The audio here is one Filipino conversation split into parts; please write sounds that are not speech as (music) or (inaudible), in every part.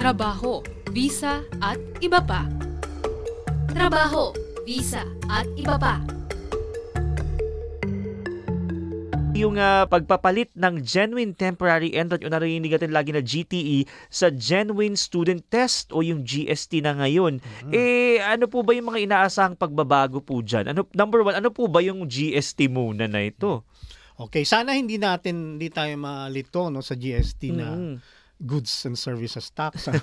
trabaho, visa at iba pa. Trabaho, visa at iba pa. yung uh, pagpapalit ng genuine temporary entrant yung narinig natin lagi na GTE sa genuine student test o yung GST na ngayon. Mm-hmm. Eh ano po ba yung mga inaasahang pagbabago po diyan? Ano number one, ano po ba yung GST muna na ito? Okay, sana hindi natin hindi tayo malito no sa GST na mm-hmm goods and services tax. (laughs) (laughs) Ano?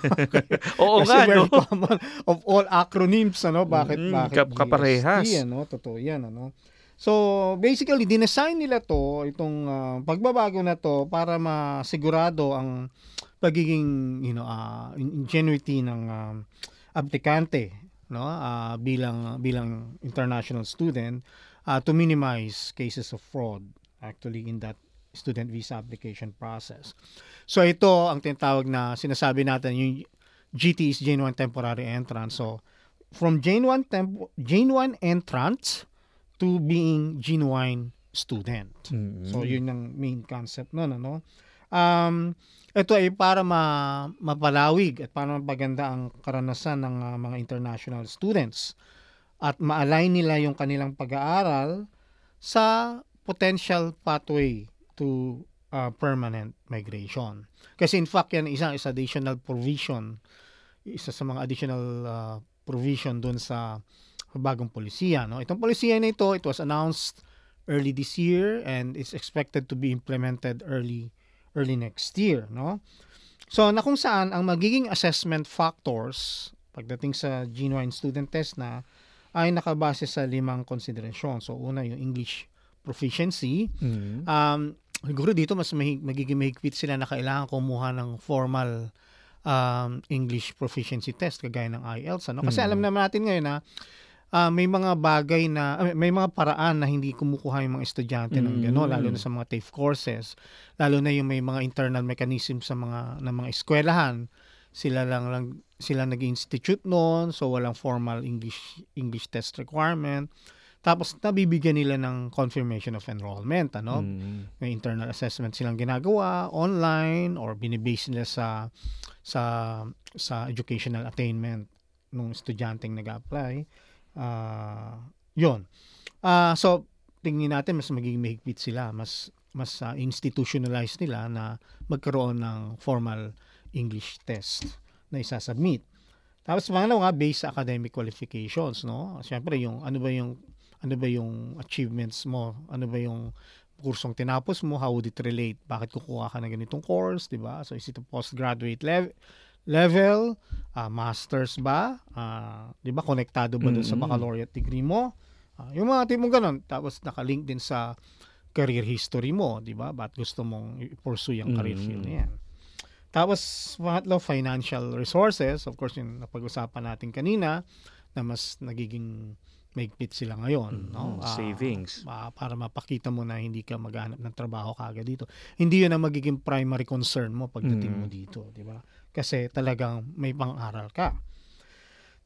Oo Kasi nga, very no? common of all acronyms, ano? Bakit, mm, bakit kap- kaparehas. GST, ano? Totoo yan, ano? So, basically, dinesign nila to, itong uh, pagbabago na to para masigurado ang pagiging, you know, uh, ingenuity ng uh, aplikante, no? Uh, bilang bilang international student uh, to minimize cases of fraud actually in that student visa application process. So ito ang tinatawag na sinasabi natin yung GT is genuine temporary entrance. So from genuine temp- genuine entrance to being genuine student. Mm-hmm. So yun ang main concept noon ano. Um ito ay para ma, mapalawig at para mapaganda ang karanasan ng uh, mga international students at ma-align nila yung kanilang pag-aaral sa potential pathway to uh, permanent migration. Kasi in fact yan isang is additional provision isa sa mga additional uh, provision doon sa bagong polisiya. No? Itong polisiya na ito, it was announced early this year and it's expected to be implemented early early next year. No? So na kung saan ang magiging assessment factors pagdating sa genuine student test na ay nakabase sa limang konsiderasyon. So una yung English proficiency. Mm-hmm. Um, siguro dito mas mahig, magiging mahigpit sila na kailangan kumuha ng formal um, English proficiency test kagaya ng IELTS. Ano? Kasi mm-hmm. alam naman natin ngayon na uh, may mga bagay na uh, may mga paraan na hindi kumukuha yung mga estudyante mm-hmm. ng gano'n lalo na sa mga TAFE courses lalo na yung may mga internal mechanism sa mga ng mga eskwelahan sila lang lang sila nag-institute noon so walang formal English English test requirement tapos nabibigyan nila ng confirmation of enrollment ano mm-hmm. may internal assessment silang ginagawa online or binibase nila sa sa sa educational attainment ng estudyanteng nag-apply Uh, yun. Uh, so, tingin natin mas magiging mahigpit sila, mas mas uh, institutionalized nila na magkaroon ng formal English test na isasubmit. Tapos pangalawa nga based sa academic qualifications, no? Siyempre yung ano ba yung ano ba yung achievements mo? Ano ba yung kursong tinapos mo? How would it relate? Bakit kukuha ka ng ganitong course, 'di ba? So is it a postgraduate level level, uh, masters ba, uh, 'di ba konektado ba mm-hmm. sa baccalaureate degree mo? Uh, yung mga tipong ganun, tapos nakalink din sa career history mo, 'di ba? Ba't gusto mong i-pursue yung career mm-hmm. field na yan? Tapos, pangatlo, financial resources. Of course, yung napag-usapan natin kanina na mas nagiging maigpit sila ngayon. Mm, no? Uh, savings. Uh, para mapakita mo na hindi ka maghanap ng trabaho kagad dito. Hindi yun ang magiging primary concern mo pagdating mm. mo dito. Di ba? kasi talagang may pang-aral ka.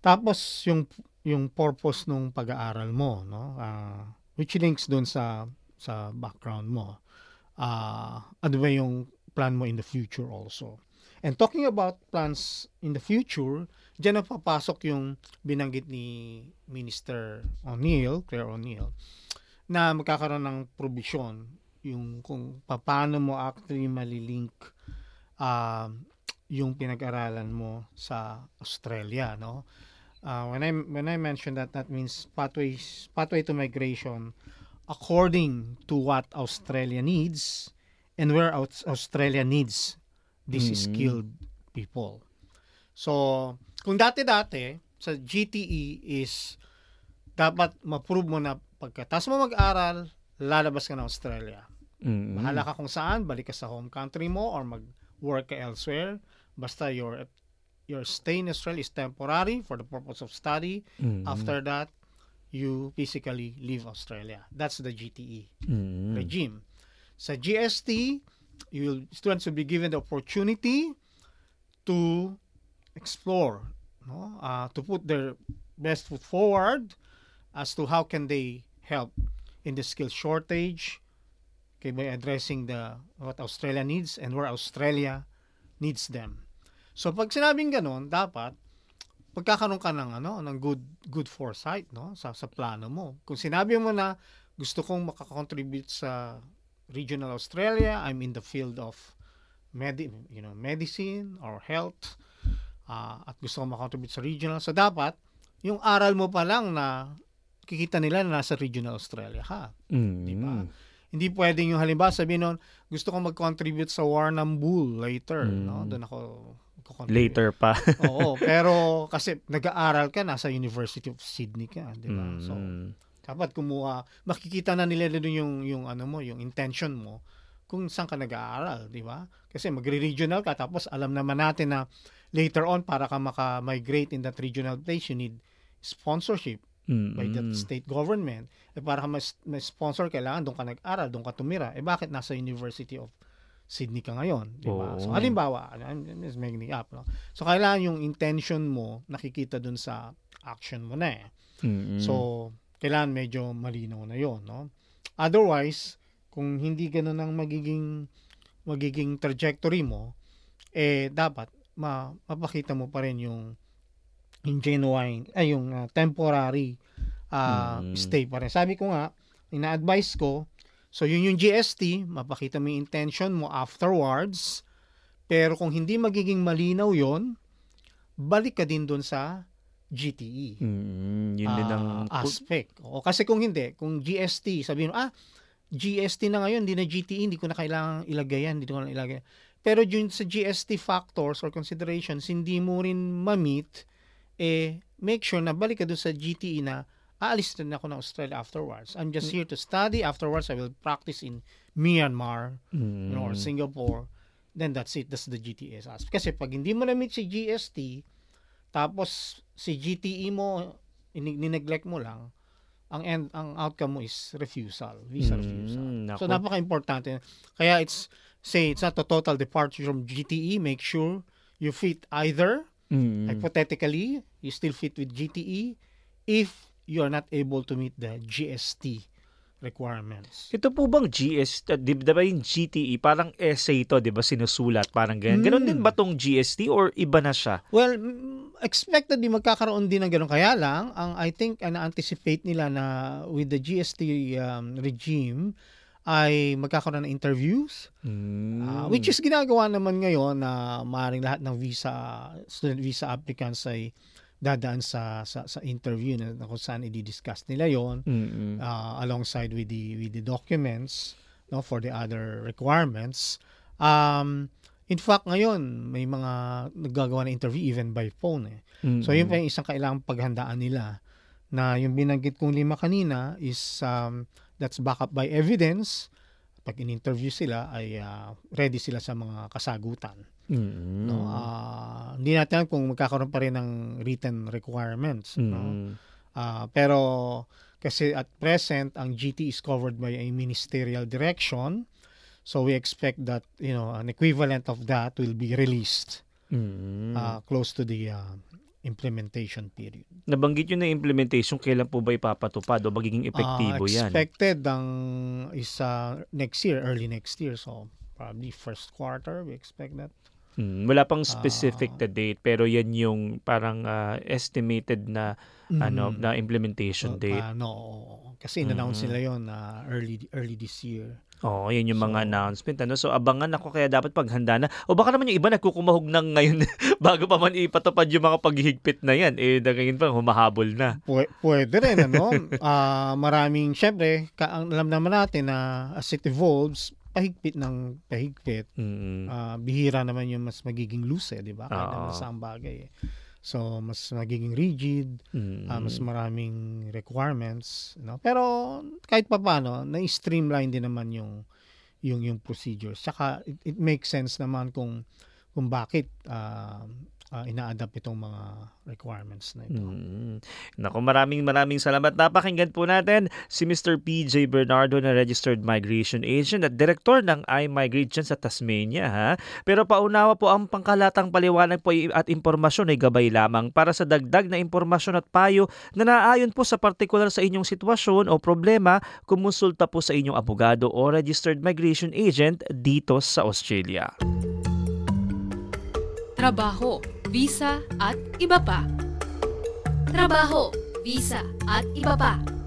Tapos yung yung purpose nung pag-aaral mo, no? Uh, which links doon sa sa background mo. Uh, ano ba yung plan mo in the future also? And talking about plans in the future, diyan na papasok yung binanggit ni Minister O'Neill, Claire O'Neill, na magkakaroon ng provision yung kung paano mo actually malilink uh, yung pinag-aralan mo sa Australia, no? Uh, when I when I mentioned that that means pathways pathway to migration according to what Australia needs and where Australia needs these mm-hmm. skilled people. So, kung dati-dati sa GTE is dapat ma-prove mo na pagkatas mo mag-aral, lalabas ka ng Australia. Mm-hmm. Bahala ka kung saan, balik ka sa home country mo or mag-work ka elsewhere Basta your your stay in Israel is temporary for the purpose of study. Mm-hmm. After that, you physically leave Australia. That's the GTE mm-hmm. regime. Sa GST, you students will be given the opportunity to explore, no? uh, to put their best foot forward as to how can they help in the skill shortage, okay, by addressing the what Australia needs and where Australia needs them. So pag sinabing ganun, dapat pagkakaroon ka ng ano, ng good good foresight, no, sa sa plano mo. Kung sinabi mo na gusto kong makakontribute sa regional Australia, I'm in the field of medi you know, medicine or health uh, at gusto kong makakontribute sa regional. So dapat yung aral mo pa lang na kikita nila na nasa regional Australia ka. Mm. Di ba? Hindi pwedeng yung halimbawa sabihin nun, gusto kong mag-contribute sa Warrnam Bull later, Mm. no? Doon ako. Later pa. Oo, (laughs) pero kasi nag-aaral ka nasa University of Sydney ka, 'di ba? So, Mm. Dapat kumuha, makikita na nila doon yung yung ano mo, yung intention mo kung saan ka nag-aaral, 'di ba? Kasi magre-regional ka tapos alam naman natin na later on para ka maka-migrate in that regional place, you need sponsorship Mm. by that state government. Eh para ka mas, may sponsor kailangan doon ka nag-aral, doon ka tumira. Eh bakit nasa University of Sydney ka ngayon, 'di ba? So Oo. halimbawa, I'm just making it up, no? So kailangan yung intention mo nakikita doon sa action mo na eh. Mm. So, kailangan medyo malinaw na 'yon, no? Otherwise, kung hindi ganoon ang magiging magiging trajectory mo, eh dapat ma, mapakita mo pa rin yung yung genuine ay yung ah, temporary ah, Mm. stay pa rin. Sabi ko nga, ina-advise ko, so yun yung GST, mapakita mo yung intention mo afterwards, pero kung hindi magiging malinaw yon balik ka din doon sa GTE Mm. Yun din ang ah, aspect. O kasi kung hindi, kung GST, sabihin mo, ah, GST na ngayon, hindi na GTE, hindi ko na kailangan ilagay yan, hindi ko na ilagay. Pero dun sa GST factors or considerations, hindi mo rin ma-meet, eh, make sure na balik ka dun sa GTE na aalis na ako ng Australia afterwards. I'm just here to study. Afterwards, I will practice in Myanmar you know, or Mm. Singapore. Then that's it. That's the GTS aspect. Kasi pag hindi mo na-meet si GST, tapos si GTE mo, nineglect mo lang, ang end, ang outcome mo is refusal, visa Mm, refusal. nako. So napaka-importante. Kaya it's say it's not a total departure from GTE, make sure you fit either Mm. hypothetically, you still fit with GTE if you are not able to meet the GST requirements. Ito po bang GST, uh, di, di ba yung GTE, parang essay to, di ba, sinusulat, parang ganyan. Ganon Mm. din ba tong GST or iba na siya? Well, expected din magkakaroon din ng ganun. Kaya lang, ang I think ang na-anticipate nila na with the GST um, regime ay magkakaroon ng interviews Mm. uh, which is ginagawa naman ngayon na maaaring lahat ng visa student visa applicants ay dadaan sa sa, sa interview na, na kung saan i-discuss nila yon Mm-mm. uh, alongside with the with the documents no for the other requirements um in fact ngayon may mga naggagawa ng interview even by phone eh. so yun pa yung isang kailangang paghandaan nila na yung binanggit kong lima kanina is um, that's back up by evidence pag in-interview sila ay uh, ready sila sa mga kasagutan Mm-mm. no Ah, hindi natin alam kung magkakaroon pa rin ng written requirements no Mm-mm. Ah, pero kasi at present ang GT is covered by a ministerial direction. So we expect that, you know, an equivalent of that will be released Mm. ah, close to the ah, implementation period. Nabanggit yun na implementation, kailan po ba ipapatupad o magiging epektibo Ah, yan? expected ang is ah, next year, early next year. So probably first quarter, we expect that. Mm, wala pang specific Ah. na date pero yan yung parang ah, estimated na ano Mhm. na implementation Uh, date. ano, oo. kasi in-announce Mm. nila yon na early early this year. Oo, yan yung mga So- announcement ano. So abangan ako kaya dapat paghanda na. O baka naman yung iba nagkukumahog ng ngayon (laughs) bago pa man ipatupad yung mga paghihigpit na yan. Eh ngayon pa humahabol na. Pwe- pwede rin, ano? (laughs) Ah, maraming, syempre, ka, alam naman natin na as it evolves, pahigpit ng pahigpit. Mm. Ah, bihira naman yung mas magiging loose, eh, di ba? Kahit sa ang bagay. Eh. So, mas magiging rigid, Mm. ah, mas maraming requirements. No? Pero, kahit pa paano, na-streamline din naman yung yung yung procedures. Saka it, it makes sense naman kung kung bakit ah, ah, ina-adapt itong mga requirements na ito. Mm. Naku, maraming maraming salamat. Napakinggan po natin si Mr. PJ Bernardo na Registered Migration Agent at Director ng iMigrate sa Tasmania. Ha? Pero paunawa po ang pangkalatang paliwanag po at impormasyon ay gabay lamang para sa dagdag na impormasyon at payo na naayon po sa partikular sa inyong sitwasyon o problema, kumonsulta po sa inyong abogado o Registered Migration Agent dito sa Australia. trabaho, visa at iba pa. Trabaho, visa at iba pa.